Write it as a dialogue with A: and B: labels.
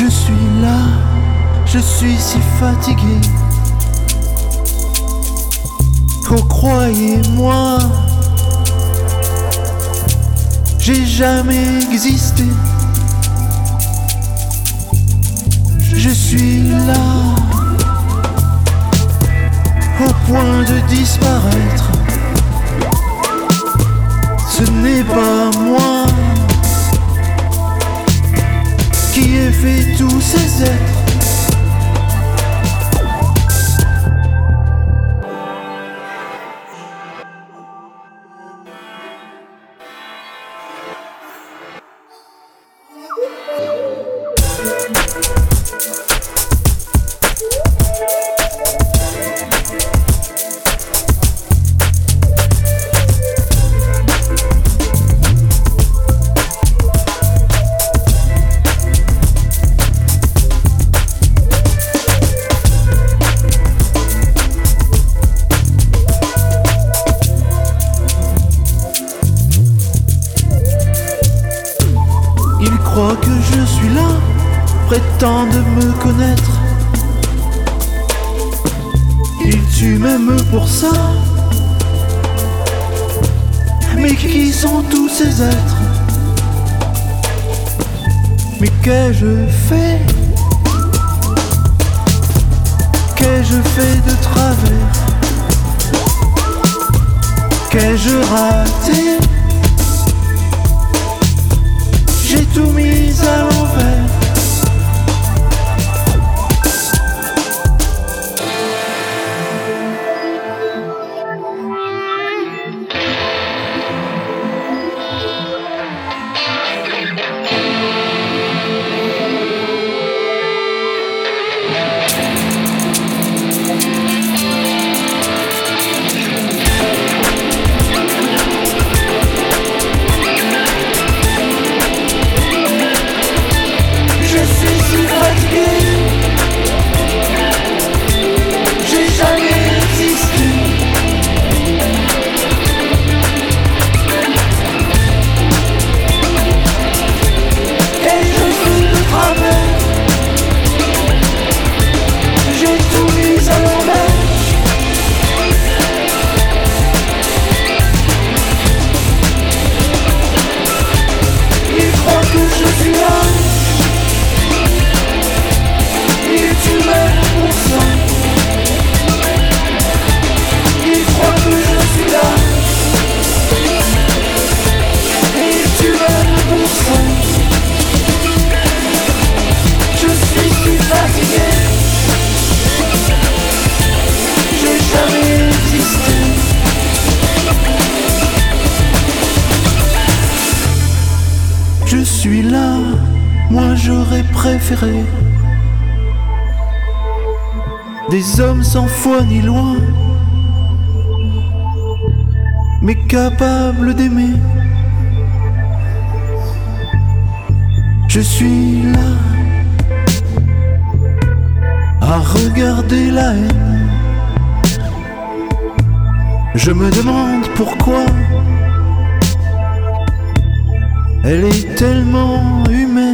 A: Je suis là, je suis si fatigué. Qu'en croyez-moi, j'ai jamais existé. Je suis là, au point de disparaître. Ce n'est pas moi. Tous croient que je suis là, prétendent me connaître. Ils tuent même pour ça. Mais qui sont tous ces êtres? Mais qu'ai-je fait? Qu'ai-je fait de travers? Qu'ai-je raté? Moi j'aurais préféré des hommes sans foi ni loi, mais capables d'aimer. Je suis là à regarder la haine. Je me demande pourquoi elle est tellement humaine.